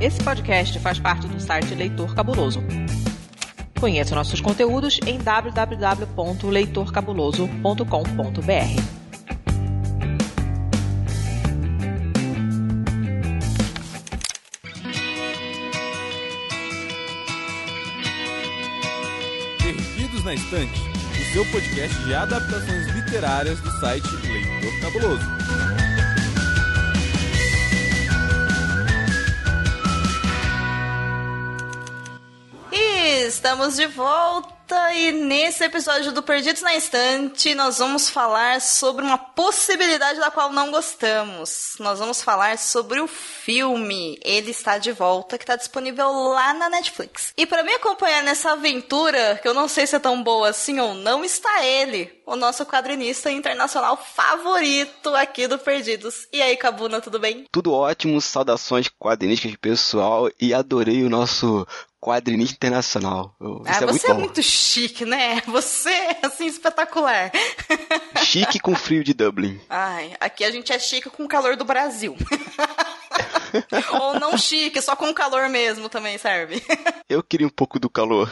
Esse podcast faz parte do site Leitor Cabuloso. Conheça nossos conteúdos em www.leitorcabuloso.com.br. Perdidos na Estante, o seu podcast de adaptações literárias do site Leitor Cabuloso. Estamos de volta e nesse episódio do Perdidos na Estante nós vamos falar sobre uma possibilidade da qual não gostamos. Nós vamos falar sobre o filme Ele Está de Volta, que está disponível lá na Netflix. E para me acompanhar nessa aventura, que eu não sei se é tão boa assim ou não, está ele, o nosso quadrinista internacional favorito aqui do Perdidos. E aí, Cabuna, tudo bem? Tudo ótimo, saudações quadrinísticas pessoal e adorei o nosso quadrinista internacional. ah, é você muito é muito chique, né? Você é, assim, espetacular. Chique com frio de Dublin. Ai, aqui a gente é chique com o calor do Brasil. Ou não chique, só com o calor mesmo também serve. Eu queria um pouco do calor.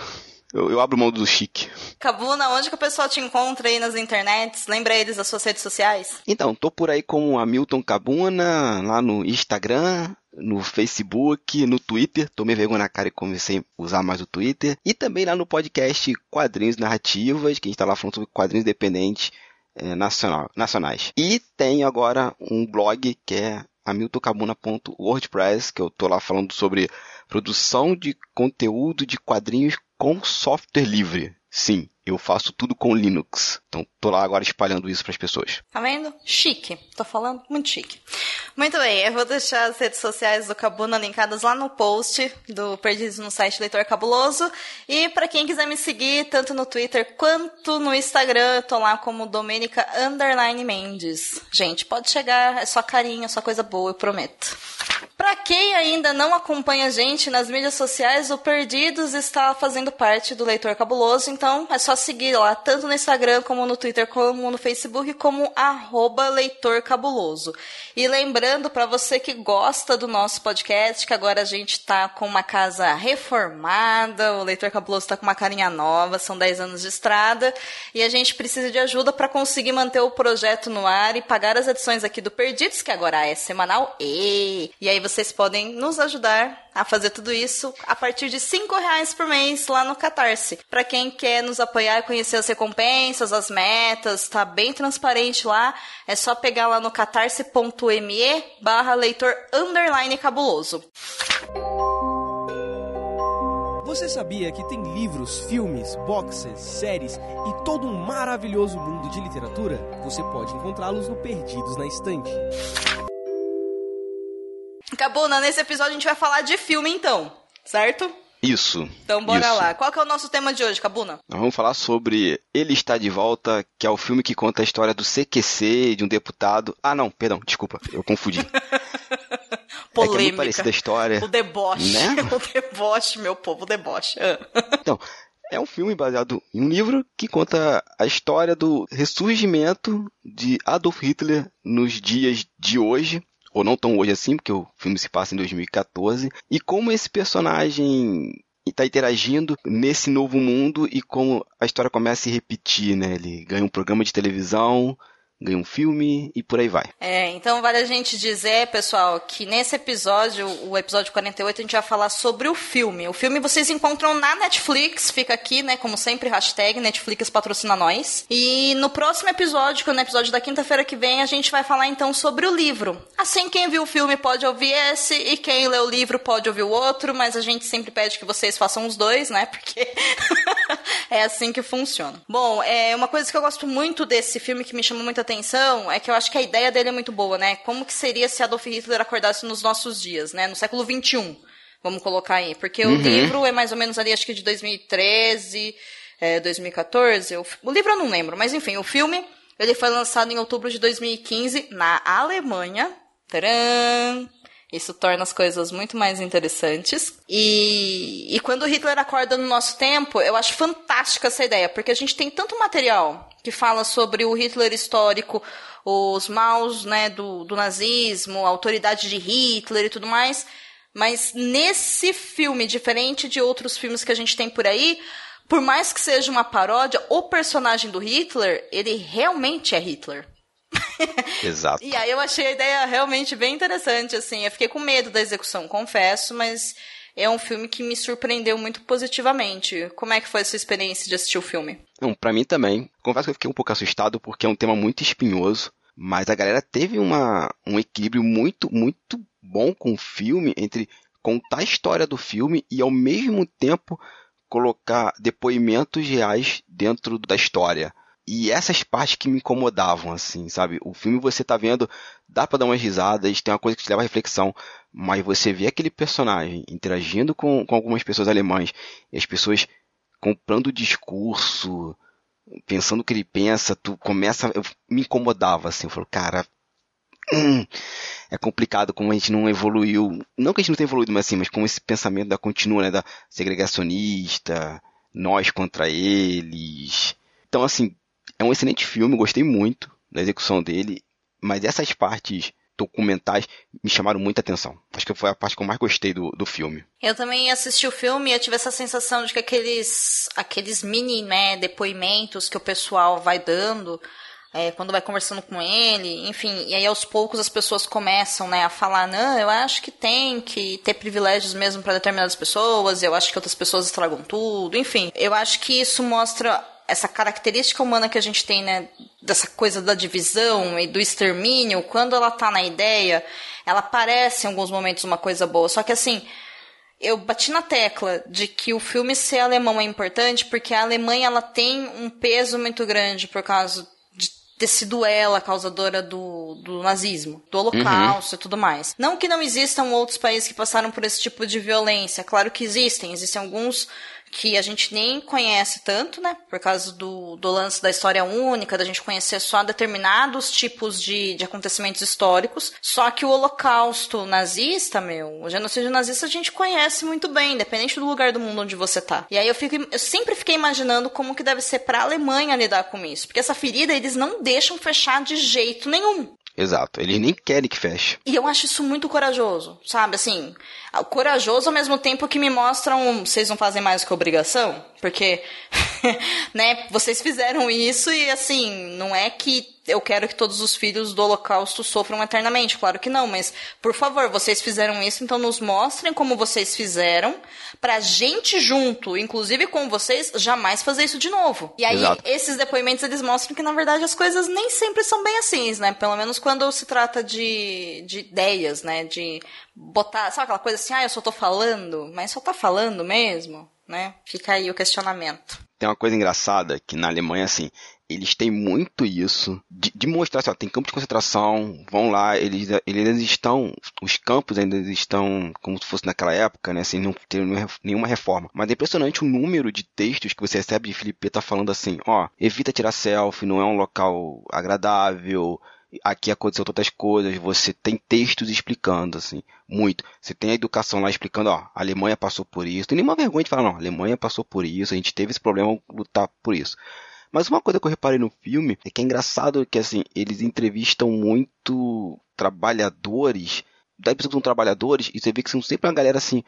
Eu, eu, abro mão do chique. Cabuna, onde que o pessoal te encontra aí nas internets? Lembra eles das suas redes sociais? Então, tô por aí como Hamilton Cabuna, lá no Instagram, no Facebook, no Twitter. Tomei vergonha na cara e comecei a usar mais o Twitter. E também lá no podcast Quadrinhos Narrativas, que a gente está lá falando sobre quadrinhos independentes é, nacional, nacionais. E tem agora um blog que é hamiltoncabuna.wordpress, que eu tô lá falando sobre produção de conteúdo de quadrinhos com software livre. Sim, eu faço tudo com Linux. Então, tô lá agora espalhando isso para as pessoas. Tá vendo? Chique. Tô falando muito chique. Muito bem, eu vou deixar as redes sociais do Cabuna linkadas lá no post do Perdidos no site Leitor Cabuloso. E para quem quiser me seguir, tanto no Twitter quanto no Instagram, tô lá como Domenica Underline Mendes. Gente, pode chegar, é só carinho, é só coisa boa, eu prometo. Para quem ainda não acompanha a gente nas mídias sociais, o Perdidos está fazendo parte do Leitor Cabuloso, então é só seguir lá, tanto no Instagram, como no Twitter, como no Facebook, como arroba Leitor Cabuloso. E lembrando para você que gosta do nosso podcast, que agora a gente está com uma casa reformada, o Leitor Cabuloso está com uma carinha nova, são 10 anos de estrada, e a gente precisa de ajuda para conseguir manter o projeto no ar e pagar as edições aqui do Perdidos, que agora é semanal. E, e aí vocês podem nos ajudar a fazer tudo isso a partir de cinco reais por mês lá no Catarse. Para quem quer nos apoiar, conhecer as recompensas, as metas, tá bem transparente lá. É só pegar lá no catarse.me barra leitor underline cabuloso. Você sabia que tem livros, filmes, boxes, séries e todo um maravilhoso mundo de literatura? Você pode encontrá-los no Perdidos na Estante. Cabuna, nesse episódio a gente vai falar de filme então, certo? Isso. Então bora isso. lá. Qual que é o nosso tema de hoje, Cabuna? Nós vamos falar sobre Ele Está de Volta, que é o filme que conta a história do CQC, de um deputado. Ah, não, perdão, desculpa, eu confundi. Polêmica. É que é parecida a história. O deboche. Né? o deboche, meu povo, o deboche. Ah. então, é um filme baseado em um livro que conta a história do ressurgimento de Adolf Hitler nos dias de hoje, ou não tão hoje assim, porque o filme se passa em 2014, e como esse personagem está interagindo nesse novo mundo e como a história começa a se repetir, né? Ele ganha um programa de televisão, ganha um filme e por aí vai. É, então vale a gente dizer, pessoal, que nesse episódio, o episódio 48, a gente vai falar sobre o filme. O filme vocês encontram na Netflix, fica aqui, né, como sempre, hashtag Netflix patrocina nós. E no próximo episódio, que é no episódio da quinta-feira que vem, a gente vai falar então sobre o livro. Assim, quem viu o filme pode ouvir esse e quem lê o livro pode ouvir o outro, mas a gente sempre pede que vocês façam os dois, né, porque é assim que funciona. Bom, é uma coisa que eu gosto muito desse filme que me chamou muita atenção é que eu acho que a ideia dele é muito boa, né? Como que seria se Adolf Hitler acordasse nos nossos dias, né? No século XXI, vamos colocar aí. Porque uhum. o livro é mais ou menos ali, acho que de 2013, é, 2014. O, o livro eu não lembro, mas enfim, o filme ele foi lançado em outubro de 2015 na Alemanha. Tcharam! Isso torna as coisas muito mais interessantes. E, e quando Hitler acorda no nosso tempo, eu acho fantástica essa ideia, porque a gente tem tanto material que fala sobre o Hitler histórico, os maus né, do, do nazismo, a autoridade de Hitler e tudo mais. Mas nesse filme, diferente de outros filmes que a gente tem por aí, por mais que seja uma paródia, o personagem do Hitler, ele realmente é Hitler. Exato. e aí eu achei a ideia realmente bem interessante, assim. Eu fiquei com medo da execução, confesso, mas é um filme que me surpreendeu muito positivamente. Como é que foi a sua experiência de assistir o filme? Não, para mim também. Confesso que eu fiquei um pouco assustado porque é um tema muito espinhoso, mas a galera teve uma, um equilíbrio muito, muito bom com o filme entre contar a história do filme e ao mesmo tempo colocar depoimentos reais dentro da história. E essas partes que me incomodavam, assim, sabe? O filme você tá vendo, dá pra dar umas risadas, tem uma coisa que te leva à reflexão, mas você vê aquele personagem interagindo com, com algumas pessoas alemãs, e as pessoas comprando o discurso, pensando o que ele pensa, tu começa, eu, me incomodava, assim, eu falo, cara, hum, é complicado como a gente não evoluiu, não que a gente não tenha evoluído, mas assim, mas com esse pensamento da continua, né, da segregacionista, nós contra eles. Então, assim, é um excelente filme, gostei muito da execução dele, mas essas partes documentais me chamaram muita atenção. Acho que foi a parte que eu mais gostei do, do filme. Eu também assisti o filme e eu tive essa sensação de que aqueles, aqueles mini né, depoimentos que o pessoal vai dando é, quando vai conversando com ele, enfim, e aí aos poucos as pessoas começam né, a falar, não, eu acho que tem que ter privilégios mesmo para determinadas pessoas, eu acho que outras pessoas estragam tudo, enfim. Eu acho que isso mostra essa característica humana que a gente tem, né, dessa coisa da divisão e do extermínio, quando ela tá na ideia, ela parece em alguns momentos uma coisa boa. Só que assim, eu bati na tecla de que o filme ser alemão é importante porque a Alemanha ela tem um peso muito grande por causa de ter sido ela a causadora do, do nazismo, do holocausto uhum. e tudo mais. Não que não existam outros países que passaram por esse tipo de violência, claro que existem, existem alguns que a gente nem conhece tanto, né? Por causa do, do lance da história única, da gente conhecer só determinados tipos de, de acontecimentos históricos. Só que o holocausto nazista, meu, o genocídio nazista a gente conhece muito bem, independente do lugar do mundo onde você tá. E aí eu, fico, eu sempre fiquei imaginando como que deve ser pra Alemanha lidar com isso. Porque essa ferida eles não deixam fechar de jeito nenhum. Exato, eles nem querem que feche. E eu acho isso muito corajoso, sabe? Assim, corajoso ao mesmo tempo que me mostram vocês não fazem mais que obrigação, porque, né, vocês fizeram isso e assim, não é que eu quero que todos os filhos do Holocausto sofram eternamente, claro que não, mas por favor, vocês fizeram isso, então nos mostrem como vocês fizeram, pra gente junto, inclusive com vocês, jamais fazer isso de novo. E aí, Exato. esses depoimentos eles mostram que na verdade as coisas nem sempre são bem assim, né? Pelo menos quando se trata de, de ideias, né? De botar, sabe aquela coisa assim, ah, eu só tô falando, mas só tá falando mesmo, né? Fica aí o questionamento. Tem uma coisa engraçada que na Alemanha, assim, eles têm muito isso de, de mostrar, assim, ó, tem campo de concentração, vão lá, eles, eles estão, os campos ainda estão como se fosse naquela época, né, assim, não tem nenhuma reforma. Mas é impressionante o número de textos que você recebe de Felipe tá falando assim, ó, evita tirar selfie, não é um local agradável, aqui aconteceu tantas coisas, você tem textos explicando, assim, muito. Você tem a educação lá explicando, ó, a Alemanha passou por isso. Tem nenhuma vergonha de falar, não, a Alemanha passou por isso, a gente teve esse problema, lutar por isso. Mas uma coisa que eu reparei no filme é que é engraçado que, assim, eles entrevistam muito trabalhadores, da pessoas que são trabalhadores, e você vê que são sempre uma galera, assim,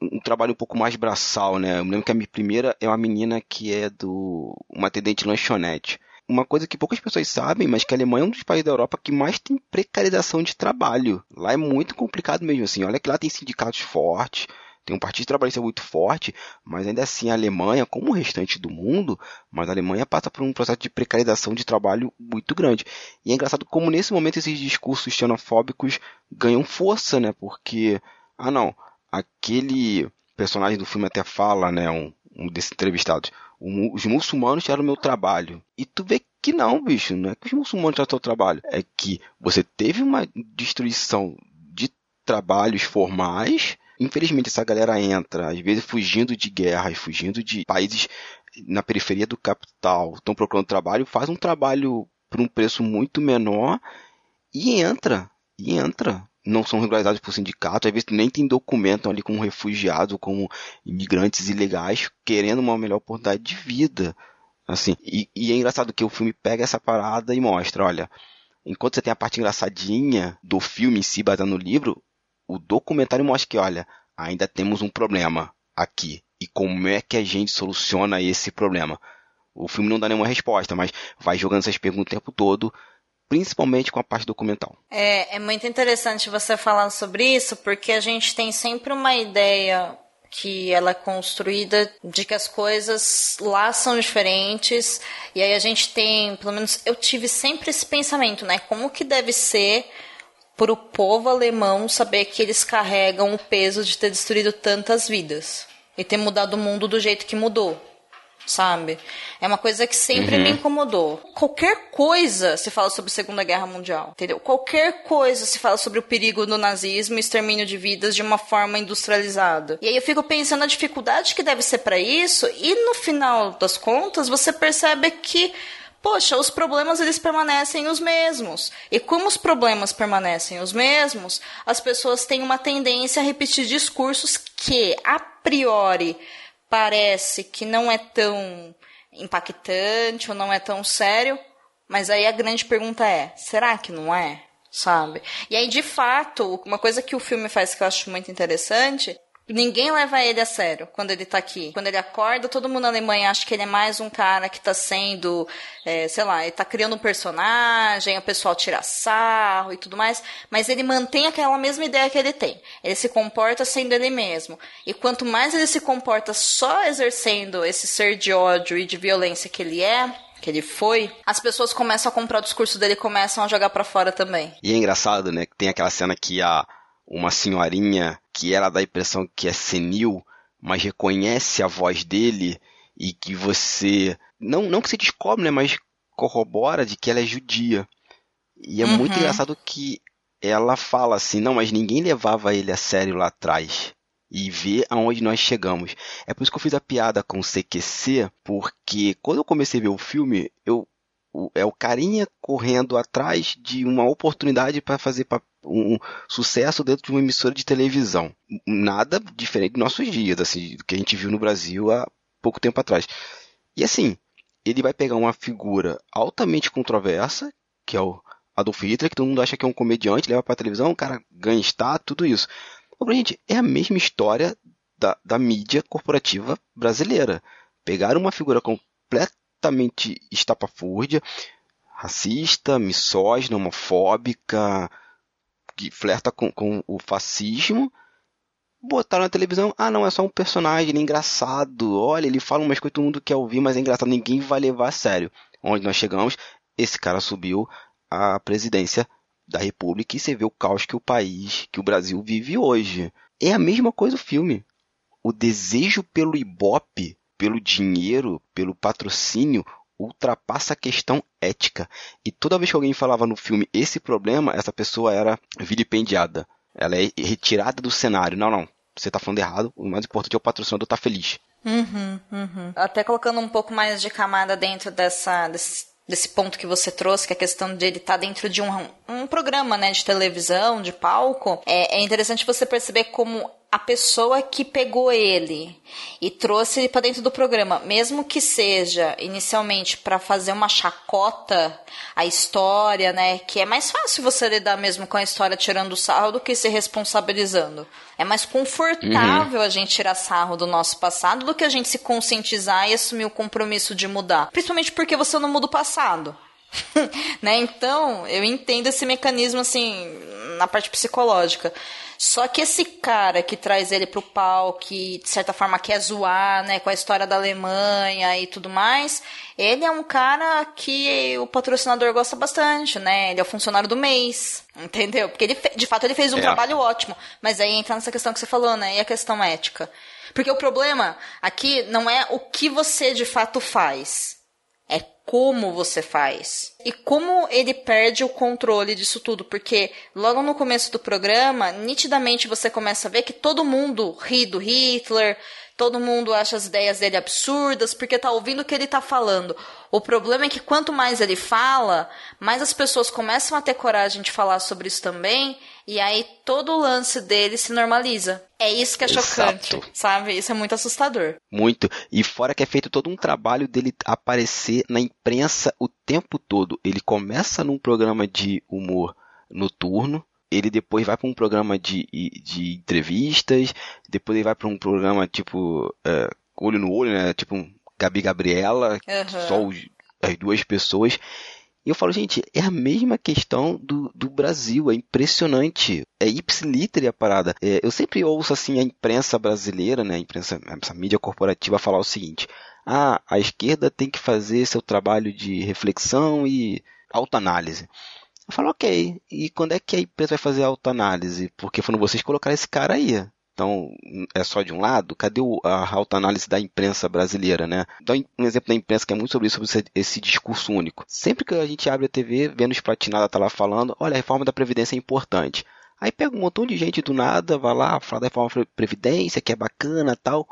um trabalho um pouco mais braçal, né? Eu me lembro que a minha primeira é uma menina que é do uma atendente lanchonete uma coisa que poucas pessoas sabem, mas que a Alemanha é um dos países da Europa que mais tem precarização de trabalho. Lá é muito complicado mesmo, assim. Olha que lá tem sindicatos fortes, tem um partido trabalhista muito forte, mas ainda assim a Alemanha, como o restante do mundo, mas a Alemanha passa por um processo de precarização de trabalho muito grande. E é engraçado como nesse momento esses discursos xenofóbicos ganham força, né? Porque, ah não, aquele personagem do filme até fala, né? Um, um desses entrevistados os muçulmanos tiraram meu trabalho. E tu vê que não, bicho, não é que os muçulmanos tiraram teu trabalho. É que você teve uma destruição de trabalhos formais. Infelizmente, essa galera entra, às vezes fugindo de guerras, fugindo de países na periferia do capital, estão procurando trabalho, faz um trabalho por um preço muito menor e entra, e entra não são regularizados por sindicato, às vezes nem tem documento ali como refugiados ou como imigrantes ilegais, querendo uma melhor oportunidade de vida. Assim, e, e é engraçado que o filme pega essa parada e mostra, olha, enquanto você tem a parte engraçadinha do filme em si, baseado no livro, o documentário mostra que, olha, ainda temos um problema aqui. E como é que a gente soluciona esse problema? O filme não dá nenhuma resposta, mas vai jogando essas perguntas o tempo todo, principalmente com a parte documental. É, é muito interessante você falar sobre isso, porque a gente tem sempre uma ideia que ela é construída de que as coisas lá são diferentes e aí a gente tem, pelo menos eu tive sempre esse pensamento, né? Como que deve ser para o povo alemão saber que eles carregam o peso de ter destruído tantas vidas e ter mudado o mundo do jeito que mudou? Sabe? É uma coisa que sempre uhum. me incomodou. Qualquer coisa se fala sobre a Segunda Guerra Mundial, entendeu? Qualquer coisa se fala sobre o perigo do nazismo e extermínio de vidas de uma forma industrializada. E aí eu fico pensando na dificuldade que deve ser para isso e no final das contas você percebe que poxa, os problemas eles permanecem os mesmos. E como os problemas permanecem os mesmos, as pessoas têm uma tendência a repetir discursos que, a priori, parece que não é tão impactante ou não é tão sério, mas aí a grande pergunta é: será que não é? Sabe? E aí, de fato, uma coisa que o filme faz que eu acho muito interessante Ninguém leva ele a sério quando ele tá aqui. Quando ele acorda, todo mundo na Alemanha acha que ele é mais um cara que tá sendo, é, sei lá, ele tá criando um personagem, o pessoal tira sarro e tudo mais, mas ele mantém aquela mesma ideia que ele tem. Ele se comporta sendo ele mesmo. E quanto mais ele se comporta só exercendo esse ser de ódio e de violência que ele é, que ele foi, as pessoas começam a comprar o discurso dele e começam a jogar para fora também. E é engraçado, né? Tem aquela cena que a uma senhorinha que ela dá a impressão que é senil, mas reconhece a voz dele e que você não não que se descobre, né, mas corrobora de que ela é judia. E é uhum. muito engraçado que ela fala assim, não, mas ninguém levava ele a sério lá atrás. E vê aonde nós chegamos. É por isso que eu fiz a piada com o CQC, porque quando eu comecei a ver o filme, eu é o carinha correndo atrás de uma oportunidade para fazer um sucesso dentro de uma emissora de televisão. Nada diferente dos nossos dias, assim, do que a gente viu no Brasil há pouco tempo atrás. E assim, ele vai pegar uma figura altamente controversa, que é o Adolf Hitler, que todo mundo acha que é um comediante, leva para a televisão, o cara ganha status, tudo isso. Mas, gente, é a mesma história da, da mídia corporativa brasileira. Pegaram uma figura completamente estapafúrdia, racista, misógina, homofóbica, que flerta com, com o fascismo, botaram na televisão, ah não, é só um personagem, ele é engraçado, olha, ele fala umas coisas que todo mundo quer ouvir, mas é engraçado, ninguém vai levar a sério. Onde nós chegamos, esse cara subiu à presidência da República e você vê o caos que o país, que o Brasil vive hoje. É a mesma coisa o filme. O desejo pelo ibope, pelo dinheiro, pelo patrocínio, ultrapassa a questão ética. E toda vez que alguém falava no filme esse problema, essa pessoa era vilipendiada. Ela é retirada do cenário. Não, não. Você está falando errado. O mais importante é o patrocinador estar tá feliz. Uhum, uhum. Até colocando um pouco mais de camada dentro dessa, desse, desse ponto que você trouxe, que é a questão de ele estar tá dentro de um, um programa né, de televisão, de palco, é, é interessante você perceber como a pessoa que pegou ele e trouxe ele para dentro do programa, mesmo que seja inicialmente para fazer uma chacota a história, né? Que é mais fácil você lidar mesmo com a história tirando sarro do que se responsabilizando. É mais confortável uhum. a gente tirar sarro do nosso passado do que a gente se conscientizar e assumir o compromisso de mudar. Principalmente porque você não muda o passado. né? Então, eu entendo esse mecanismo assim na parte psicológica. Só que esse cara que traz ele pro pau, que de certa forma quer zoar, né, com a história da Alemanha e tudo mais, ele é um cara que o patrocinador gosta bastante, né? Ele é o funcionário do mês, entendeu? Porque ele, de fato, ele fez um é. trabalho ótimo. Mas aí entra nessa questão que você falou, né? E a questão ética. Porque o problema aqui não é o que você de fato faz como você faz. E como ele perde o controle disso tudo, porque logo no começo do programa, nitidamente você começa a ver que todo mundo ri do Hitler, todo mundo acha as ideias dele absurdas, porque tá ouvindo o que ele tá falando. O problema é que quanto mais ele fala, mais as pessoas começam a ter coragem de falar sobre isso também, e aí todo o lance dele se normaliza. É isso que é chocante, Exato. sabe? Isso é muito assustador. Muito. E fora que é feito todo um trabalho dele aparecer na imprensa o tempo todo. Ele começa num programa de humor noturno, ele depois vai para um programa de, de entrevistas, depois ele vai para um programa tipo é, olho no olho, né? Tipo um Gabi Gabriela, uhum. só os, as duas pessoas. E eu falo, gente, é a mesma questão do, do Brasil, é impressionante. É ipsiliter a parada. É, eu sempre ouço assim a imprensa brasileira, né, a imprensa, essa mídia corporativa falar o seguinte: ah, a esquerda tem que fazer seu trabalho de reflexão e autoanálise. Eu falo, ok, e quando é que a imprensa vai fazer autoanálise? Porque foram vocês colocar esse cara aí. Então, é só de um lado? Cadê a autoanálise da imprensa brasileira, né? Dá um exemplo da imprensa que é muito sobre isso, sobre esse discurso único. Sempre que a gente abre a TV, Vênus Platinada tá lá falando, olha, a reforma da Previdência é importante. Aí pega um montão de gente do nada, vai lá, fala da reforma da Previdência, que é bacana tal,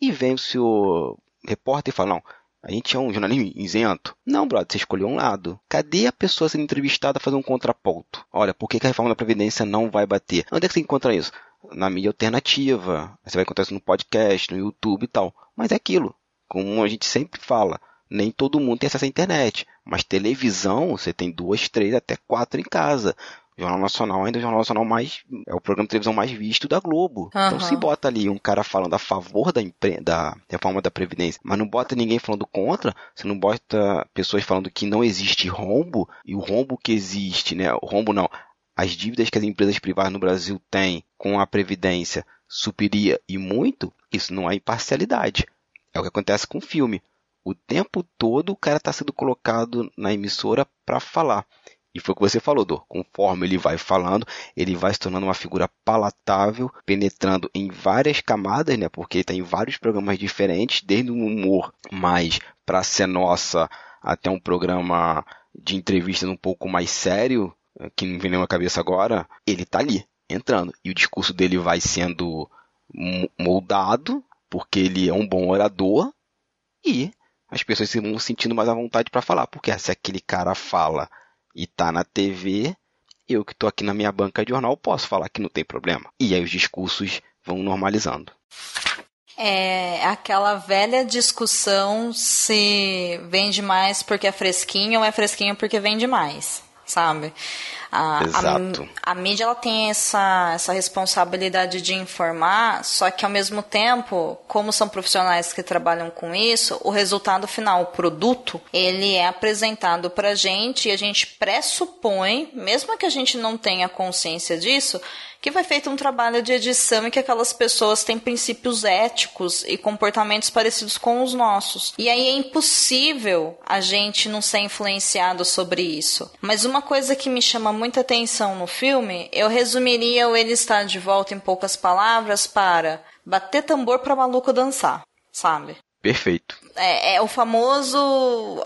e vem o seu repórter e fala, não, a gente é um jornalismo isento. Não, brother, você escolheu um lado. Cadê a pessoa sendo entrevistada a fazer um contraponto? Olha, por que, a reforma da Previdência não vai bater? Onde é que você encontra isso? Na mídia alternativa. Você vai encontrar isso no podcast, no YouTube e tal. Mas é aquilo. Como a gente sempre fala, nem todo mundo tem acesso à internet. Mas televisão, você tem duas, três, até quatro em casa. Jornal Nacional ainda é o Jornal Nacional mais. É o programa de televisão mais visto da Globo. Uhum. Então se bota ali um cara falando a favor da, da reforma da Previdência, mas não bota ninguém falando contra, você não bota pessoas falando que não existe rombo, e o rombo que existe, né? O rombo não. As dívidas que as empresas privadas no Brasil têm com a Previdência subiria e muito, isso não é imparcialidade. É o que acontece com o filme. O tempo todo o cara está sendo colocado na emissora para falar. E foi o que você falou, Dor. Conforme ele vai falando, ele vai se tornando uma figura palatável, penetrando em várias camadas, né? Porque tem vários programas diferentes, desde um humor mais para ser nossa até um programa de entrevistas um pouco mais sério, que não vem nenhuma cabeça agora. Ele tá ali, entrando. E o discurso dele vai sendo moldado, porque ele é um bom orador, e as pessoas se vão sentindo mais à vontade para falar. Porque se aquele cara fala e tá na TV, eu que tô aqui na minha banca de jornal posso falar que não tem problema. E aí os discursos vão normalizando. É aquela velha discussão se vende mais porque é fresquinho ou é fresquinho porque vende mais, sabe? A, Exato. A, a, mídia ela tem essa, essa responsabilidade de informar, só que ao mesmo tempo, como são profissionais que trabalham com isso, o resultado final, o produto, ele é apresentado para a gente e a gente pressupõe, mesmo que a gente não tenha consciência disso, que foi feito um trabalho de edição e que aquelas pessoas têm princípios éticos e comportamentos parecidos com os nossos. E aí é impossível a gente não ser influenciado sobre isso. Mas uma coisa que me chama muita atenção no filme, eu resumiria o Ele Está de Volta em poucas palavras para bater tambor para maluco dançar, sabe? Perfeito. É, é, o famoso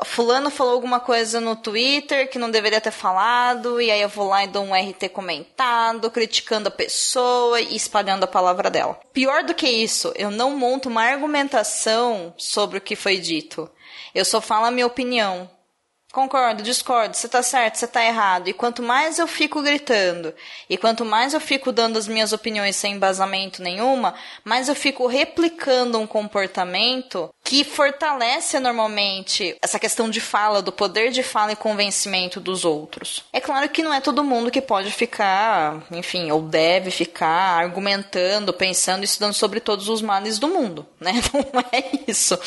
fulano falou alguma coisa no Twitter que não deveria ter falado, e aí eu vou lá e dou um RT comentado, criticando a pessoa e espalhando a palavra dela. Pior do que isso, eu não monto uma argumentação sobre o que foi dito. Eu só falo a minha opinião. Concordo, discordo, você tá certo, você tá errado. E quanto mais eu fico gritando, e quanto mais eu fico dando as minhas opiniões sem embasamento nenhuma, mais eu fico replicando um comportamento que fortalece normalmente essa questão de fala, do poder de fala e convencimento dos outros. É claro que não é todo mundo que pode ficar, enfim, ou deve ficar argumentando, pensando e estudando sobre todos os males do mundo, né? Não é isso.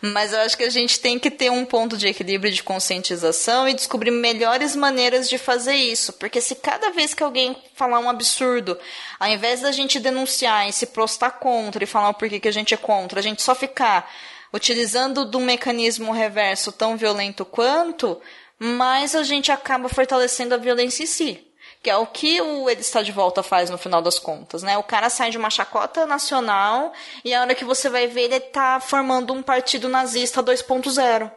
Mas eu acho que a gente tem que ter um ponto de equilíbrio de conscientização e descobrir melhores maneiras de fazer isso. Porque se cada vez que alguém falar um absurdo, ao invés da gente denunciar e se prostar contra e falar o porquê que a gente é contra, a gente só ficar utilizando de um mecanismo reverso tão violento quanto, mais a gente acaba fortalecendo a violência em si que é o que o Ele Está de Volta faz no final das contas, né? O cara sai de uma chacota nacional e a hora que você vai ver ele tá formando um partido nazista 2.0.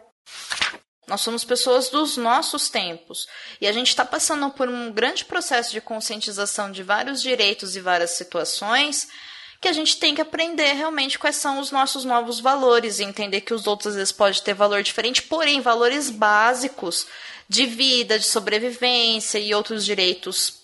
Nós somos pessoas dos nossos tempos e a gente está passando por um grande processo de conscientização de vários direitos e várias situações que a gente tem que aprender realmente quais são os nossos novos valores e entender que os outros às vezes podem ter valor diferente, porém valores básicos de vida, de sobrevivência e outros direitos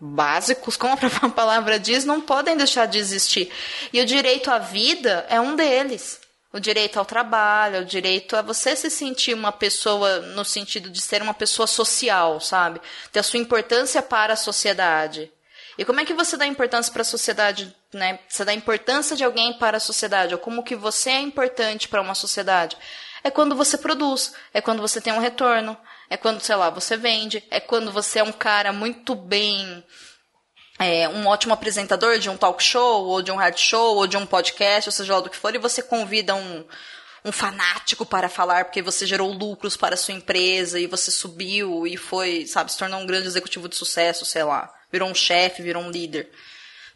básicos, como a própria palavra diz, não podem deixar de existir. E o direito à vida é um deles. O direito ao trabalho, o direito a você se sentir uma pessoa no sentido de ser uma pessoa social, sabe? Ter a sua importância para a sociedade. E como é que você dá importância para a sociedade, né? Você dá importância de alguém para a sociedade, ou como que você é importante para uma sociedade? É quando você produz, é quando você tem um retorno, é quando, sei lá, você vende, é quando você é um cara muito bem é, um ótimo apresentador de um talk show, ou de um hard show, ou de um podcast, ou seja lá do que for, e você convida um, um fanático para falar porque você gerou lucros para a sua empresa e você subiu e foi, sabe, se tornou um grande executivo de sucesso, sei lá, virou um chefe, virou um líder.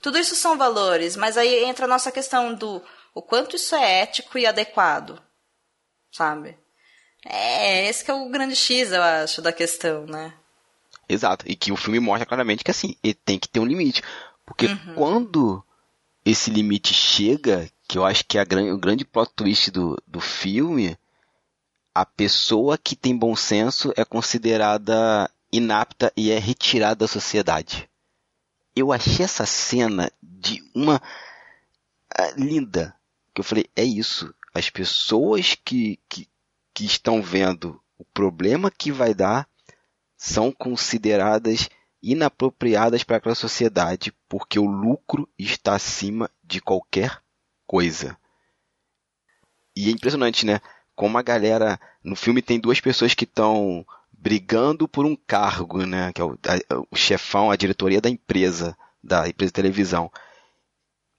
Tudo isso são valores, mas aí entra a nossa questão do o quanto isso é ético e adequado, sabe? É, esse que é o grande X, eu acho, da questão, né? Exato. E que o filme mostra claramente que assim, ele tem que ter um limite. Porque uhum. quando esse limite chega, que eu acho que é a, o grande plot twist do, do filme, a pessoa que tem bom senso é considerada inapta e é retirada da sociedade. Eu achei essa cena de uma uh, linda. Que eu falei, é isso. As pessoas que, que, que estão vendo o problema que vai dar são consideradas inapropriadas para aquela sociedade porque o lucro está acima de qualquer coisa. E é impressionante, né? Como a galera. No filme tem duas pessoas que estão brigando por um cargo, né? Que é o, a, o chefão, a diretoria da empresa, da empresa de televisão.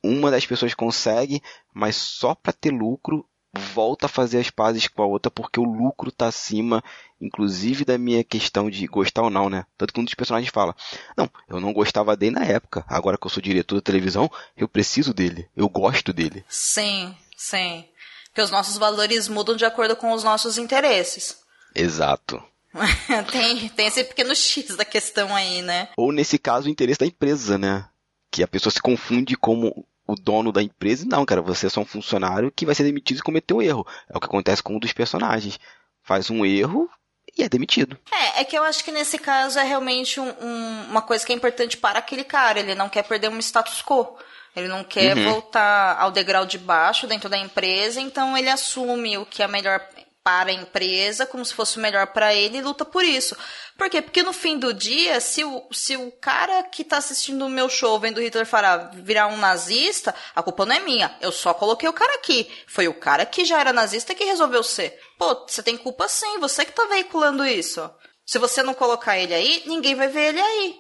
Uma das pessoas consegue, mas só para ter lucro volta a fazer as pazes com a outra porque o lucro tá acima, inclusive da minha questão de gostar ou não, né? Tanto que um dos personagens fala: Não, eu não gostava dele na época, agora que eu sou diretor da televisão, eu preciso dele, eu gosto dele. Sim, sim. Porque os nossos valores mudam de acordo com os nossos interesses. Exato. tem, tem esse pequeno X da questão aí, né? Ou nesse caso, o interesse da empresa, né? Que a pessoa se confunde como o dono da empresa. Não, cara, você é só um funcionário que vai ser demitido e cometer um erro. É o que acontece com um dos personagens. Faz um erro e é demitido. É, é que eu acho que nesse caso é realmente um, um, uma coisa que é importante para aquele cara. Ele não quer perder um status quo. Ele não quer uhum. voltar ao degrau de baixo dentro da empresa, então ele assume o que é melhor para a empresa, como se fosse o melhor para ele, e luta por isso. Por quê? Porque no fim do dia, se o, se o cara que está assistindo o meu show vendo Hitler falar, virar um nazista, a culpa não é minha. Eu só coloquei o cara aqui. Foi o cara que já era nazista que resolveu ser. Pô, você tem culpa sim, você que está veiculando isso. Se você não colocar ele aí, ninguém vai ver ele aí.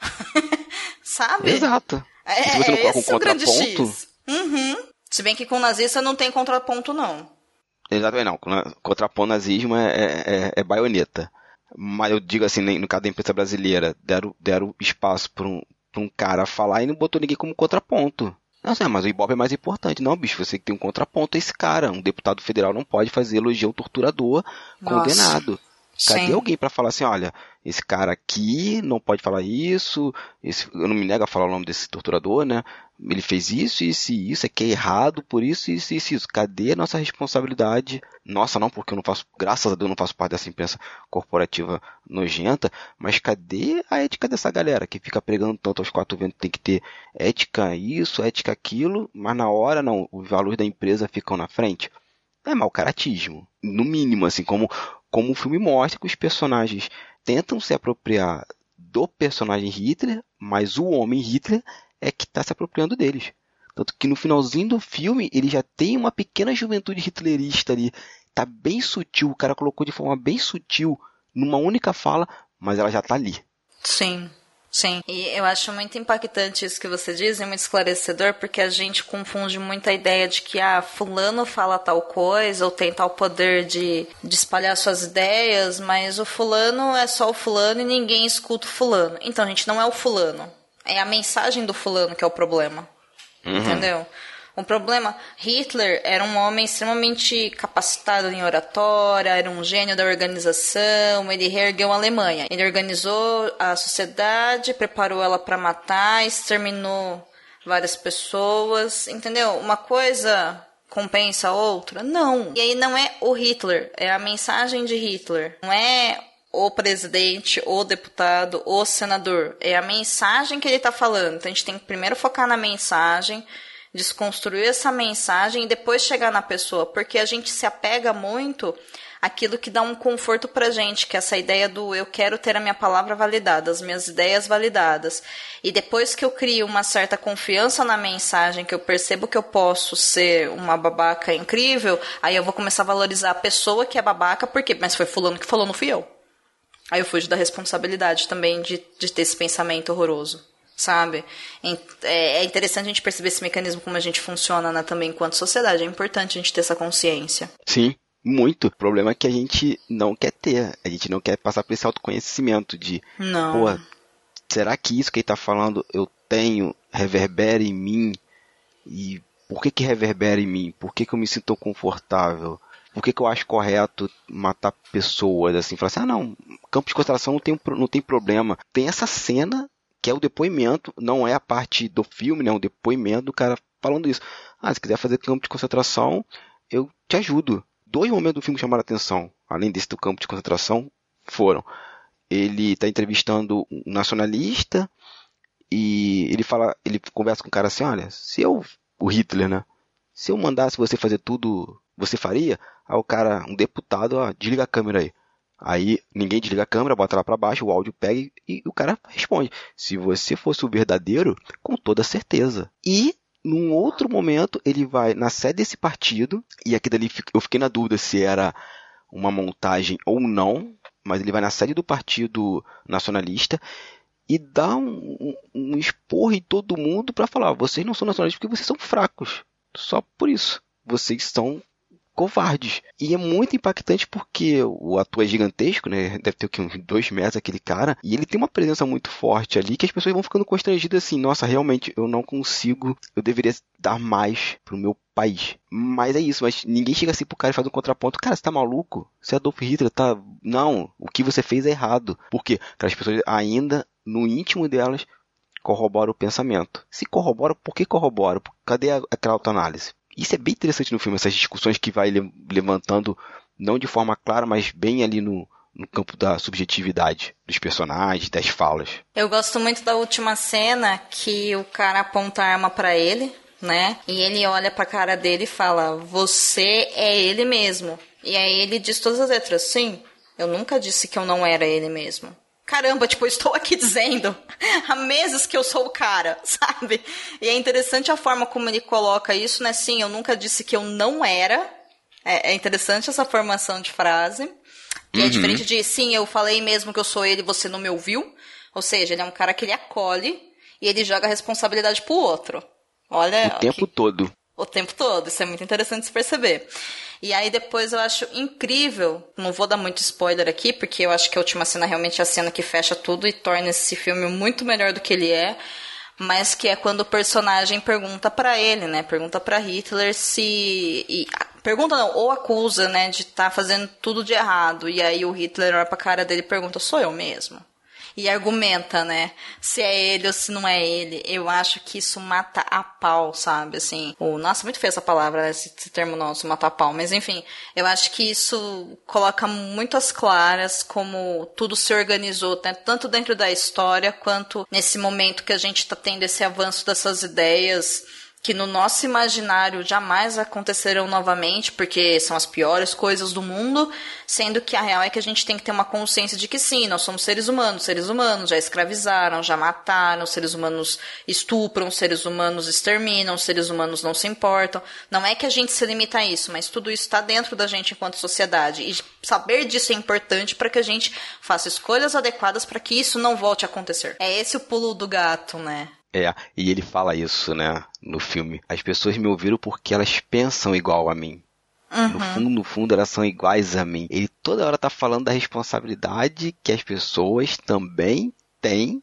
Sabe? Exato. É, se você não coloca um contraponto. Uhum. Se bem que com nazista não tem contraponto, não. Exatamente, não. Contrapor nazismo é, é, é, é baioneta. Mas eu digo assim, no caso da imprensa brasileira, deram, deram espaço para um, um cara falar e não botou ninguém como contraponto. Não sei, mas o Ibope é mais importante. Não, bicho, você tem um contraponto a esse cara. Um deputado federal não pode fazer elogio ao torturador Nossa. condenado. Cadê Sim. alguém para falar assim, olha, esse cara aqui não pode falar isso, esse, eu não me nego a falar o nome desse torturador, né? Ele fez isso, isso e isso, é que é errado, por isso, isso, isso, isso. Cadê a nossa responsabilidade? Nossa, não, porque eu não faço, graças a Deus, não faço parte dessa imprensa corporativa nojenta, mas cadê a ética dessa galera que fica pregando tanto aos quatro ventos, tem que ter ética isso, ética aquilo, mas na hora não, os valores da empresa ficam na frente? É mau caratismo. No mínimo, assim, como como o filme mostra que os personagens tentam se apropriar do personagem Hitler, mas o homem Hitler é que está se apropriando deles. Tanto que no finalzinho do filme ele já tem uma pequena juventude hitlerista ali. Tá bem sutil, o cara colocou de forma bem sutil, numa única fala, mas ela já tá ali. Sim. Sim, e eu acho muito impactante isso que você diz e muito esclarecedor, porque a gente confunde muito a ideia de que, ah, fulano fala tal coisa ou tem tal poder de, de espalhar suas ideias, mas o fulano é só o fulano e ninguém escuta o fulano. Então, a gente, não é o fulano. É a mensagem do fulano que é o problema. Uhum. Entendeu? O problema, Hitler era um homem extremamente capacitado em oratória, era um gênio da organização, ele reergueu a Alemanha. Ele organizou a sociedade, preparou ela para matar, exterminou várias pessoas, entendeu? Uma coisa compensa a outra? Não. E aí não é o Hitler, é a mensagem de Hitler. Não é o presidente, o deputado, o senador. É a mensagem que ele está falando. Então a gente tem que primeiro focar na mensagem desconstruir essa mensagem e depois chegar na pessoa, porque a gente se apega muito aquilo que dá um conforto pra gente, que é essa ideia do eu quero ter a minha palavra validada, as minhas ideias validadas. E depois que eu crio uma certa confiança na mensagem, que eu percebo que eu posso ser uma babaca incrível, aí eu vou começar a valorizar a pessoa que é babaca, porque mas foi fulano que falou, não fui eu. Aí eu fujo da responsabilidade também de, de ter esse pensamento horroroso sabe? É, é interessante a gente perceber esse mecanismo, como a gente funciona né, também enquanto sociedade. É importante a gente ter essa consciência. Sim, muito. O problema é que a gente não quer ter. A gente não quer passar por esse autoconhecimento de. Não. Pô, será que isso que ele tá falando eu tenho, reverbera em mim? E por que que reverbera em mim? Por que que eu me sinto confortável? Por que que eu acho correto matar pessoas? Assim, falar assim, ah não, campo de concentração não tem, não tem problema. Tem essa cena que é o depoimento, não é a parte do filme, né? Um depoimento do cara falando isso. Ah, se quiser fazer campo de concentração, eu te ajudo dois momentos do filme que chamaram a atenção, além desse do campo de concentração, foram. Ele está entrevistando um nacionalista e ele fala, ele conversa com o cara assim, olha, se eu, o Hitler, né? Se eu mandasse você fazer tudo, você faria? Aí o cara, um deputado, ó, desliga a câmera aí. Aí ninguém desliga a câmera, bota lá para baixo, o áudio pega e, o cara responde: Se você fosse o verdadeiro, com toda certeza. E num outro momento, ele vai na sede desse partido, e aqui dali eu fiquei na dúvida se era uma montagem ou não, mas ele vai na sede do Partido Nacionalista e dá um, um, um esporro em todo mundo para falar: vocês não são nacionalistas porque vocês são fracos. Só por isso. Vocês são covardes. E é muito impactante porque o ator é gigantesco, né? Deve ter uns dois metros aquele cara. E ele tem uma presença muito forte ali que as pessoas vão ficando constrangidas assim. Nossa, realmente eu não consigo. Eu deveria dar mais pro meu país. Mas é isso, mas ninguém chega assim pro cara e faz um contraponto. Cara, você tá maluco? Você é Adolf Hitler, tá? Não, o que você fez é errado. Porque as pessoas ainda, no íntimo delas, corroboram o pensamento. Se corroboram, por que corroboram? Cadê aquela autoanálise? Isso é bem interessante no filme, essas discussões que vai levantando, não de forma clara, mas bem ali no, no campo da subjetividade dos personagens, das falas. Eu gosto muito da última cena que o cara aponta a arma para ele, né? E ele olha pra cara dele e fala: Você é ele mesmo. E aí ele diz todas as letras: Sim, eu nunca disse que eu não era ele mesmo caramba, tipo, eu estou aqui dizendo há meses que eu sou o cara, sabe? E é interessante a forma como ele coloca isso, né? Sim, eu nunca disse que eu não era. É, é interessante essa formação de frase. Que é uhum. é diferente de, sim, eu falei mesmo que eu sou ele e você não me ouviu. Ou seja, ele é um cara que ele acolhe e ele joga a responsabilidade pro outro. Olha. O tempo todo. O tempo todo. Isso é muito interessante se perceber. E aí depois eu acho incrível, não vou dar muito spoiler aqui, porque eu acho que a última cena realmente é a cena que fecha tudo e torna esse filme muito melhor do que ele é mas que é quando o personagem pergunta para ele, né? Pergunta para Hitler se e, pergunta não, ou acusa, né, de estar tá fazendo tudo de errado. E aí o Hitler olha pra cara dele e pergunta: "Sou eu mesmo?" E argumenta, né? Se é ele ou se não é ele. Eu acho que isso mata a pau, sabe? Assim, o, nossa, muito feia essa palavra, esse, esse termo nosso, matar a pau. Mas enfim, eu acho que isso coloca muito às claras como tudo se organizou, né? tanto dentro da história quanto nesse momento que a gente está tendo esse avanço dessas ideias que no nosso imaginário jamais acontecerão novamente, porque são as piores coisas do mundo, sendo que a real é que a gente tem que ter uma consciência de que sim, nós somos seres humanos, seres humanos já escravizaram, já mataram, seres humanos estupram, seres humanos exterminam, seres humanos não se importam. Não é que a gente se limita a isso, mas tudo isso está dentro da gente enquanto sociedade. E saber disso é importante para que a gente faça escolhas adequadas para que isso não volte a acontecer. É esse o pulo do gato, né? É, e ele fala isso, né, no filme. As pessoas me ouviram porque elas pensam igual a mim. Uhum. No fundo, no fundo, elas são iguais a mim. Ele toda hora tá falando da responsabilidade que as pessoas também têm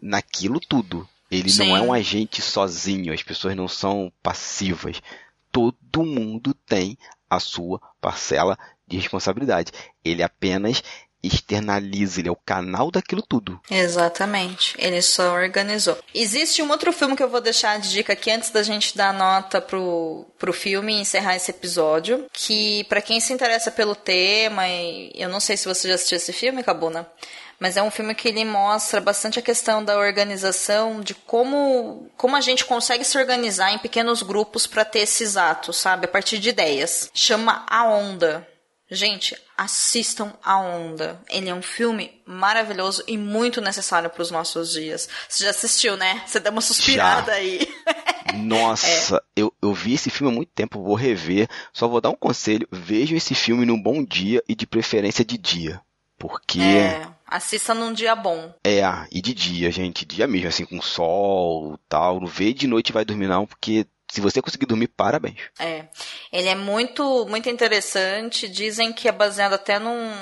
naquilo tudo. Ele Sim. não é um agente sozinho, as pessoas não são passivas. Todo mundo tem a sua parcela de responsabilidade. Ele apenas externaliza, ele é o canal daquilo tudo. Exatamente, ele só organizou. Existe um outro filme que eu vou deixar de dica aqui antes da gente dar nota pro, pro filme e encerrar esse episódio, que para quem se interessa pelo tema, e eu não sei se você já assistiu esse filme, Cabuna, mas é um filme que ele mostra bastante a questão da organização, de como, como a gente consegue se organizar em pequenos grupos para ter esses atos, sabe? A partir de ideias. Chama A Onda. Gente, assistam A Onda. Ele é um filme maravilhoso e muito necessário para os nossos dias. Você já assistiu, né? Você deu uma suspirada já. aí. Nossa, é. eu, eu vi esse filme há muito tempo, vou rever. Só vou dar um conselho: vejam esse filme num bom dia e de preferência de dia. Porque. É, assista num dia bom. É, e de dia, gente. Dia mesmo, assim, com sol tal. Não vê de noite e vai dormir, não, porque se você conseguir dormir, parabéns. É. Ele é muito, muito interessante. Dizem que é baseado até num,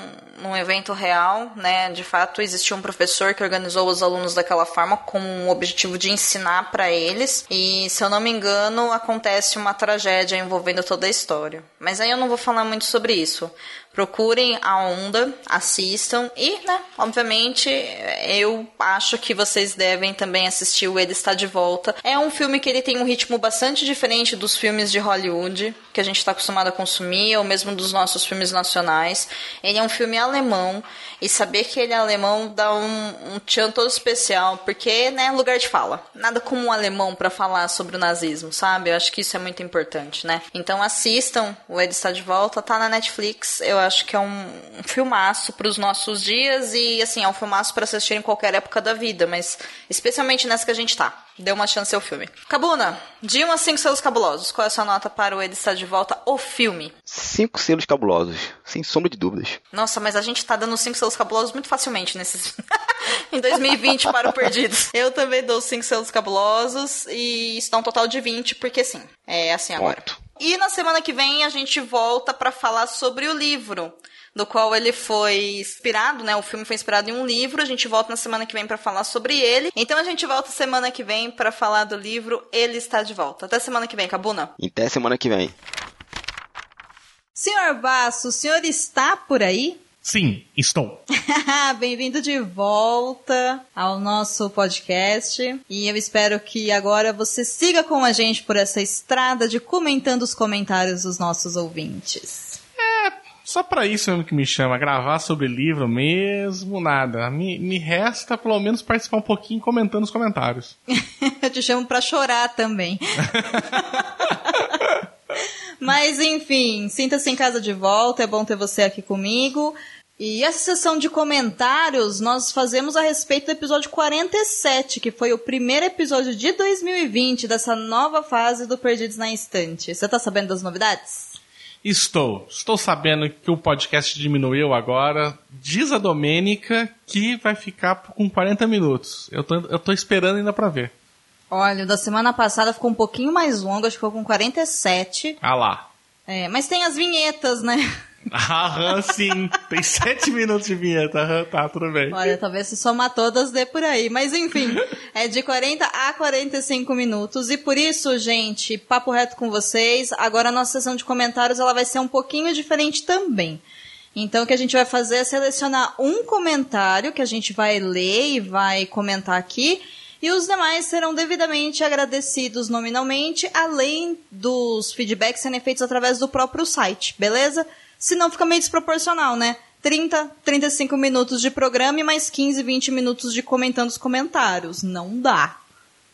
num evento real, né? De fato, existiu um professor que organizou os alunos daquela forma com o objetivo de ensinar para eles. E, se eu não me engano, acontece uma tragédia envolvendo toda a história. Mas aí eu não vou falar muito sobre isso procurem a onda, assistam e, né, obviamente, eu acho que vocês devem também assistir o Ele Está de Volta. É um filme que ele tem um ritmo bastante diferente dos filmes de Hollywood que a gente está acostumado a consumir, ou mesmo dos nossos filmes nacionais. Ele é um filme alemão e saber que ele é alemão dá um, um tchan todo especial, porque, né, lugar de fala. Nada como um alemão para falar sobre o nazismo, sabe? Eu acho que isso é muito importante, né? Então assistam, o Ele Está de Volta, tá na Netflix. Eu acho que é um, um filmaço para os nossos dias e, assim, é um filmaço para assistir em qualquer época da vida, mas especialmente nessa que a gente tá. Dê uma chance ao filme. Cabuna, de 1 a 5 selos cabulosos, qual é a sua nota para o Ele Está de Volta, o filme? 5 selos cabulosos, sem sombra de dúvidas. Nossa, mas a gente tá dando 5 selos cabulosos muito facilmente nesses... em 2020 para o Perdidos. Eu também dou 5 selos cabulosos e está um total de 20, porque sim, é assim agora. Ponto. E na semana que vem a gente volta para falar sobre o livro do qual ele foi inspirado, né? O filme foi inspirado em um livro. A gente volta na semana que vem para falar sobre ele. Então a gente volta semana que vem para falar do livro Ele está de volta. Até semana que vem, Cabuna. Até semana que vem. Senhor Basso, o senhor está por aí? Sim, estou. Bem-vindo de volta ao nosso podcast. E eu espero que agora você siga com a gente por essa estrada de comentando os comentários dos nossos ouvintes. Só para isso mesmo que me chama, gravar sobre livro mesmo, nada. Me, me resta pelo menos participar um pouquinho comentando os comentários. Eu te chamo para chorar também. Mas enfim, sinta-se em casa de volta, é bom ter você aqui comigo. E essa sessão de comentários nós fazemos a respeito do episódio 47, que foi o primeiro episódio de 2020 dessa nova fase do Perdidos na Instante. Você tá sabendo das novidades? Estou. Estou sabendo que o podcast diminuiu agora. Diz a Domênica que vai ficar com 40 minutos. Eu tô, eu tô esperando ainda pra ver. Olha, o da semana passada ficou um pouquinho mais longo, acho que ficou com 47. Ah lá. É, mas tem as vinhetas, né? Aham, sim. Tem sete minutos de vinheta. Aham, tá, tudo bem. Olha, talvez se somar todas dê por aí. Mas enfim, é de 40 a 45 minutos. E por isso, gente, papo reto com vocês. Agora a nossa sessão de comentários ela vai ser um pouquinho diferente também. Então o que a gente vai fazer é selecionar um comentário que a gente vai ler e vai comentar aqui. E os demais serão devidamente agradecidos nominalmente, além dos feedbacks serem feitos através do próprio site, beleza? Senão fica meio desproporcional, né? 30, 35 minutos de programa e mais 15, 20 minutos de comentando os comentários. Não dá.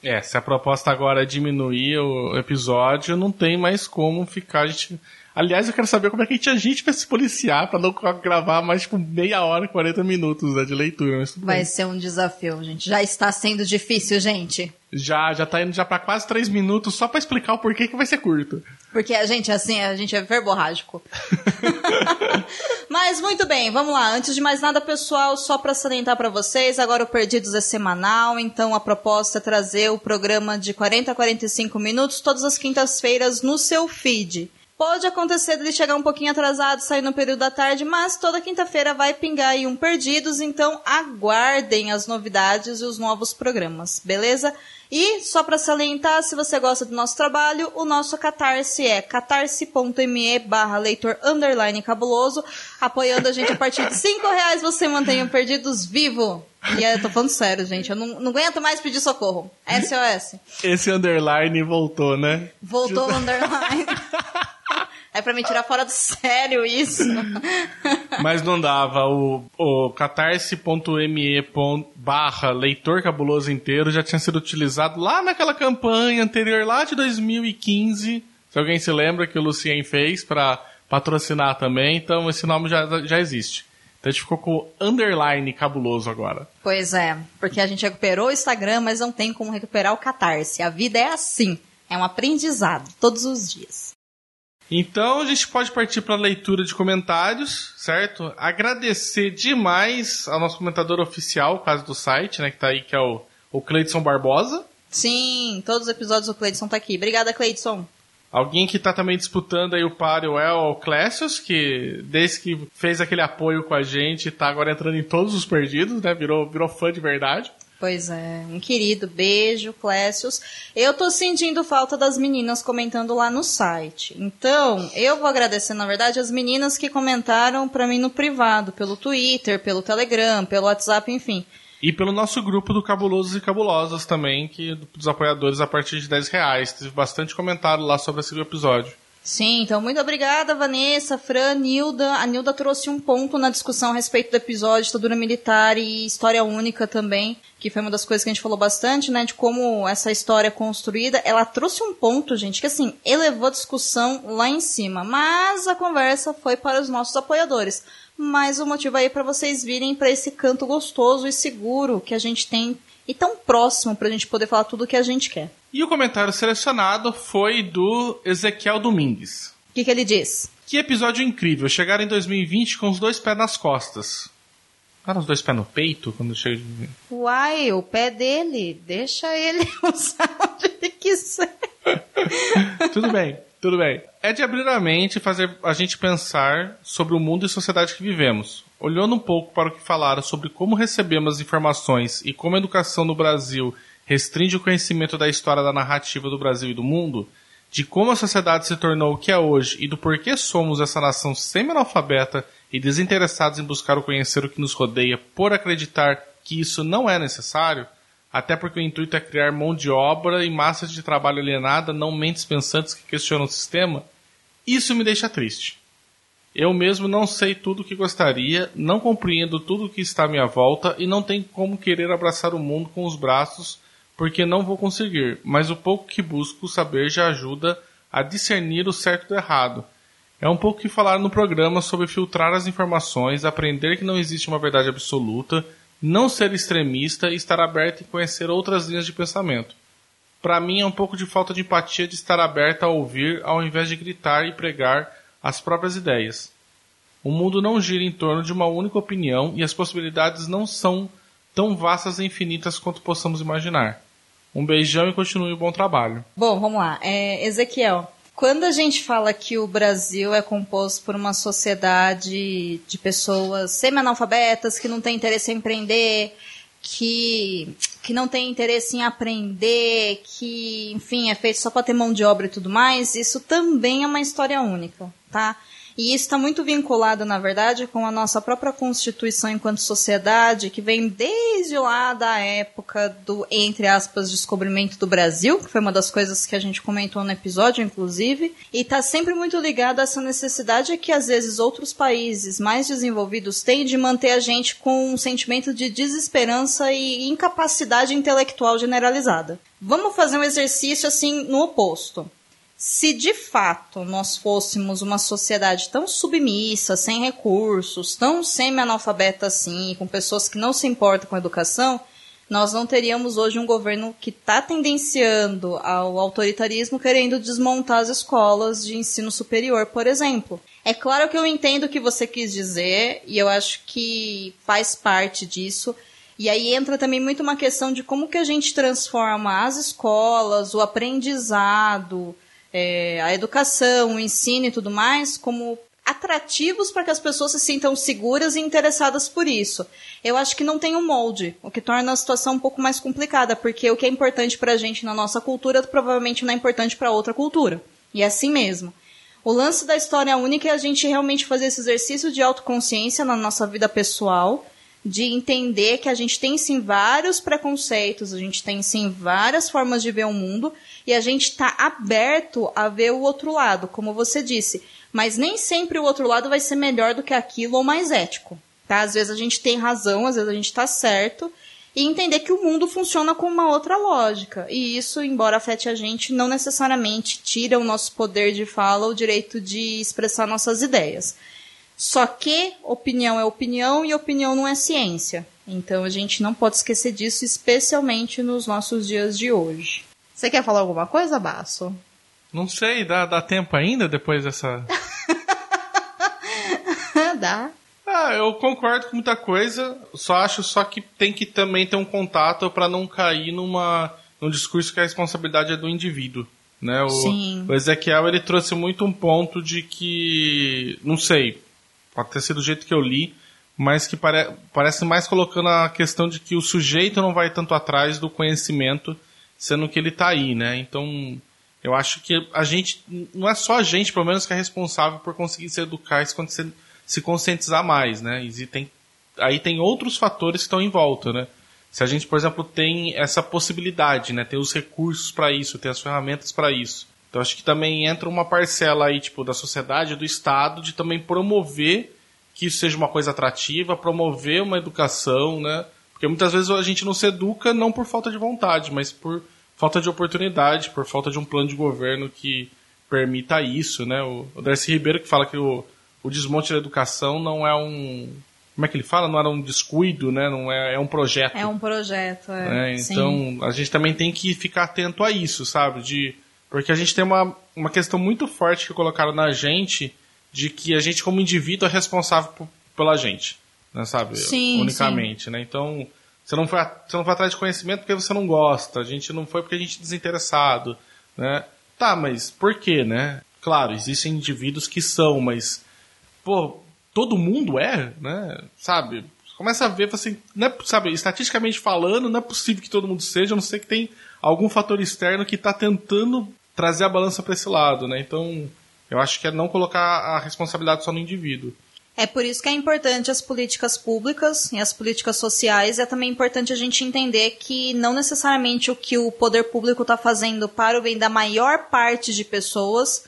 É, se a proposta agora é diminuir o episódio, não tem mais como ficar. A gente Aliás, eu quero saber como é que a gente vai se policiar pra não gravar mais tipo meia hora, 40 minutos né, de leitura. vai bem. ser um desafio, gente. Já está sendo difícil, gente. Já, já tá indo já para quase três minutos só para explicar o porquê que vai ser curto. Porque a gente, assim, a gente é verborrágico. Mas muito bem, vamos lá. Antes de mais nada, pessoal, só para salientar para vocês, agora o Perdidos é semanal, então a proposta é trazer o programa de 40 a 45 minutos todas as quintas-feiras no seu feed. Pode acontecer dele chegar um pouquinho atrasado, sair no período da tarde, mas toda quinta-feira vai pingar aí um Perdidos, então aguardem as novidades e os novos programas, beleza? E, só para salientar, se você gosta do nosso trabalho, o nosso catarse é catarse.me barra leitor underline cabuloso. Apoiando a gente a partir de 5 reais, você mantém o Perdidos vivo. E eu tô falando sério, gente. Eu não, não aguento mais pedir socorro. SOS. Esse underline voltou, né? Voltou o underline. É pra me tirar fora do sério isso. Mas não dava. O, o catarse.me barra leitor cabuloso inteiro já tinha sido utilizado lá naquela campanha anterior, lá de 2015. Se alguém se lembra que o Lucien fez para patrocinar também, então esse nome já, já existe. Então a gente ficou com o underline cabuloso agora. Pois é, porque a gente recuperou o Instagram, mas não tem como recuperar o Catarse. A vida é assim, é um aprendizado todos os dias. Então a gente pode partir para a leitura de comentários, certo? Agradecer demais ao nosso comentador oficial, caso do site, né, que tá aí, que é o, o Cleidson Barbosa. Sim, todos os episódios do Cleidson tá aqui. Obrigada, Cleidson. Alguém que está também disputando aí o páreo é o Clécius, que desde que fez aquele apoio com a gente, está agora entrando em todos os perdidos, né? Virou, virou fã de verdade. Pois é, um querido beijo, Clécius. Eu tô sentindo falta das meninas comentando lá no site. Então, eu vou agradecer, na verdade, as meninas que comentaram para mim no privado, pelo Twitter, pelo Telegram, pelo WhatsApp, enfim. E pelo nosso grupo do Cabulosos e Cabulosas também, que dos apoiadores a partir de 10 reais. Teve bastante comentário lá sobre esse episódio. Sim, então muito obrigada, Vanessa, Fran, Nilda. A Nilda trouxe um ponto na discussão a respeito do episódio ditadura militar e história única também, que foi uma das coisas que a gente falou bastante, né, de como essa história é construída. Ela trouxe um ponto, gente, que assim, elevou a discussão lá em cima, mas a conversa foi para os nossos apoiadores mais um motivo aí para vocês virem para esse canto gostoso e seguro que a gente tem e tão próximo para a gente poder falar tudo o que a gente quer. E o comentário selecionado foi do Ezequiel Domingues. O que, que ele diz? Que episódio incrível! Chegaram em 2020 com os dois pés nas costas. Não os dois pés no peito quando chega. Uai, o pé dele. Deixa ele usar onde ele quiser. Tudo bem. Tudo bem. É de abrir a mente e fazer a gente pensar sobre o mundo e sociedade que vivemos. Olhando um pouco para o que falaram sobre como recebemos informações e como a educação no Brasil restringe o conhecimento da história da narrativa do Brasil e do mundo, de como a sociedade se tornou o que é hoje e do porquê somos essa nação semi-analfabeta e desinteressados em buscar o conhecer o que nos rodeia por acreditar que isso não é necessário, até porque o intuito é criar mão de obra e massa de trabalho alienada, não mentes pensantes que questionam o sistema, isso me deixa triste. Eu mesmo não sei tudo o que gostaria, não compreendo tudo o que está à minha volta e não tenho como querer abraçar o mundo com os braços, porque não vou conseguir, mas o pouco que busco saber já ajuda a discernir o certo do errado. É um pouco que falar no programa sobre filtrar as informações, aprender que não existe uma verdade absoluta, não ser extremista e estar aberto em conhecer outras linhas de pensamento. Para mim é um pouco de falta de empatia de estar aberto a ouvir ao invés de gritar e pregar as próprias ideias. O mundo não gira em torno de uma única opinião e as possibilidades não são tão vastas e infinitas quanto possamos imaginar. Um beijão e continue o bom trabalho. Bom, vamos lá. É, Ezequiel, quando a gente fala que o Brasil é composto por uma sociedade de pessoas semi-analfabetas que não tem interesse em empreender, que, que não tem interesse em aprender, que, enfim, é feito só para ter mão de obra e tudo mais, isso também é uma história única, tá? E isso está muito vinculado, na verdade, com a nossa própria constituição enquanto sociedade, que vem desde lá da época do, entre aspas, descobrimento do Brasil, que foi uma das coisas que a gente comentou no episódio, inclusive, e está sempre muito ligado a essa necessidade que às vezes outros países mais desenvolvidos têm de manter a gente com um sentimento de desesperança e incapacidade intelectual generalizada. Vamos fazer um exercício assim no oposto se de fato nós fôssemos uma sociedade tão submissa, sem recursos, tão semi-analfabeta assim, com pessoas que não se importam com a educação, nós não teríamos hoje um governo que está tendenciando ao autoritarismo, querendo desmontar as escolas de ensino superior, por exemplo. É claro que eu entendo o que você quis dizer, e eu acho que faz parte disso. E aí entra também muito uma questão de como que a gente transforma as escolas, o aprendizado, é, a educação, o ensino e tudo mais como atrativos para que as pessoas se sintam seguras e interessadas por isso. Eu acho que não tem um molde, o que torna a situação um pouco mais complicada, porque o que é importante para a gente na nossa cultura provavelmente não é importante para outra cultura. E é assim mesmo. O lance da história única é a gente realmente fazer esse exercício de autoconsciência na nossa vida pessoal, de entender que a gente tem sim vários preconceitos, a gente tem sim várias formas de ver o mundo e a gente está aberto a ver o outro lado, como você disse. Mas nem sempre o outro lado vai ser melhor do que aquilo ou mais ético. Tá? Às vezes a gente tem razão, às vezes a gente está certo. E entender que o mundo funciona com uma outra lógica. E isso, embora afete a gente, não necessariamente tira o nosso poder de fala, o direito de expressar nossas ideias. Só que opinião é opinião e opinião não é ciência. Então a gente não pode esquecer disso, especialmente nos nossos dias de hoje. Você quer falar alguma coisa, Baço? Não sei, dá, dá tempo ainda depois dessa. Dá. Ah, eu concordo com muita coisa, só acho só que tem que também ter um contato para não cair numa num discurso que a responsabilidade é do indivíduo, né? O, Sim. o Ezequiel ele trouxe muito um ponto de que, não sei, pode ter sido do jeito que eu li, mas que pare, parece mais colocando a questão de que o sujeito não vai tanto atrás do conhecimento, sendo que ele está aí, né? Então, eu acho que a gente, não é só a gente, pelo menos, que é responsável por conseguir se educar e se, se conscientizar mais, né? E tem, aí tem outros fatores que estão em volta, né? Se a gente, por exemplo, tem essa possibilidade, né? Tem os recursos para isso, tem as ferramentas para isso. Então acho que também entra uma parcela aí, tipo, da sociedade, do Estado, de também promover que isso seja uma coisa atrativa, promover uma educação, né? Porque muitas vezes a gente não se educa não por falta de vontade, mas por falta de oportunidade, por falta de um plano de governo que permita isso, né? O, Darcy Ribeiro que fala que o, o desmonte da educação não é um como é que ele fala? Não era um descuido, né? Não é, é um projeto. É um projeto, é. É, então a gente também tem que ficar atento a isso, sabe? De porque a gente tem uma, uma questão muito forte que colocaram na gente de que a gente como indivíduo é responsável por, pela gente, né? Sabe? Sim, Unicamente, sim. né? Então você não, foi, você não foi atrás de conhecimento porque você não gosta, a gente não foi porque a gente é desinteressado, né? Tá, mas por quê, né? Claro, existem indivíduos que são, mas pô, todo mundo é, né? Sabe? Começa a ver, assim, não é, sabe, estatisticamente falando, não é possível que todo mundo seja, a não ser que tem algum fator externo que está tentando trazer a balança para esse lado, né? Então, eu acho que é não colocar a responsabilidade só no indivíduo. É por isso que é importante as políticas públicas e as políticas sociais. É também importante a gente entender que não necessariamente o que o poder público está fazendo para o bem da maior parte de pessoas,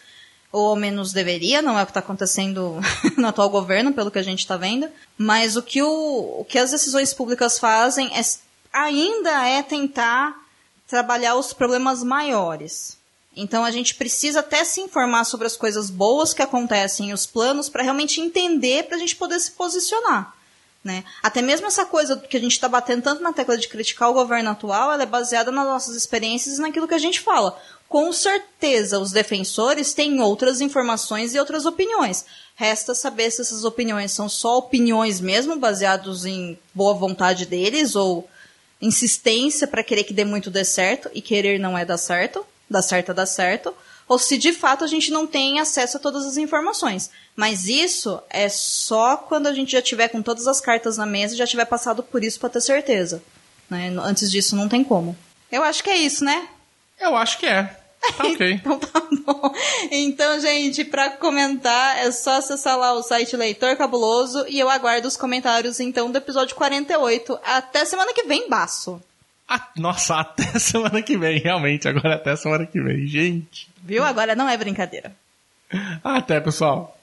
ou ao menos deveria, não é o que está acontecendo no atual governo, pelo que a gente está vendo, mas o que, o, o que as decisões públicas fazem é, ainda é tentar trabalhar os problemas maiores. Então a gente precisa até se informar sobre as coisas boas que acontecem os planos para realmente entender, para a gente poder se posicionar. Né? Até mesmo essa coisa que a gente está batendo tanto na tecla de criticar o governo atual, ela é baseada nas nossas experiências e naquilo que a gente fala. Com certeza, os defensores têm outras informações e outras opiniões. Resta saber se essas opiniões são só opiniões mesmo, baseados em boa vontade deles, ou insistência para querer que dê muito dê certo, e querer não é dar certo, dar certo dar certo, ou se de fato a gente não tem acesso a todas as informações. Mas isso é só quando a gente já tiver com todas as cartas na mesa e já tiver passado por isso para ter certeza. Né? Antes disso não tem como. Eu acho que é isso, né? Eu acho que é. Tá ok. então tá bom. Então, gente, para comentar é só acessar lá o site Leitor Cabuloso e eu aguardo os comentários então do episódio 48. Até semana que vem, baço. Ah, nossa, até semana que vem, realmente. Agora até semana que vem, gente. Viu? Agora não é brincadeira. Até, pessoal.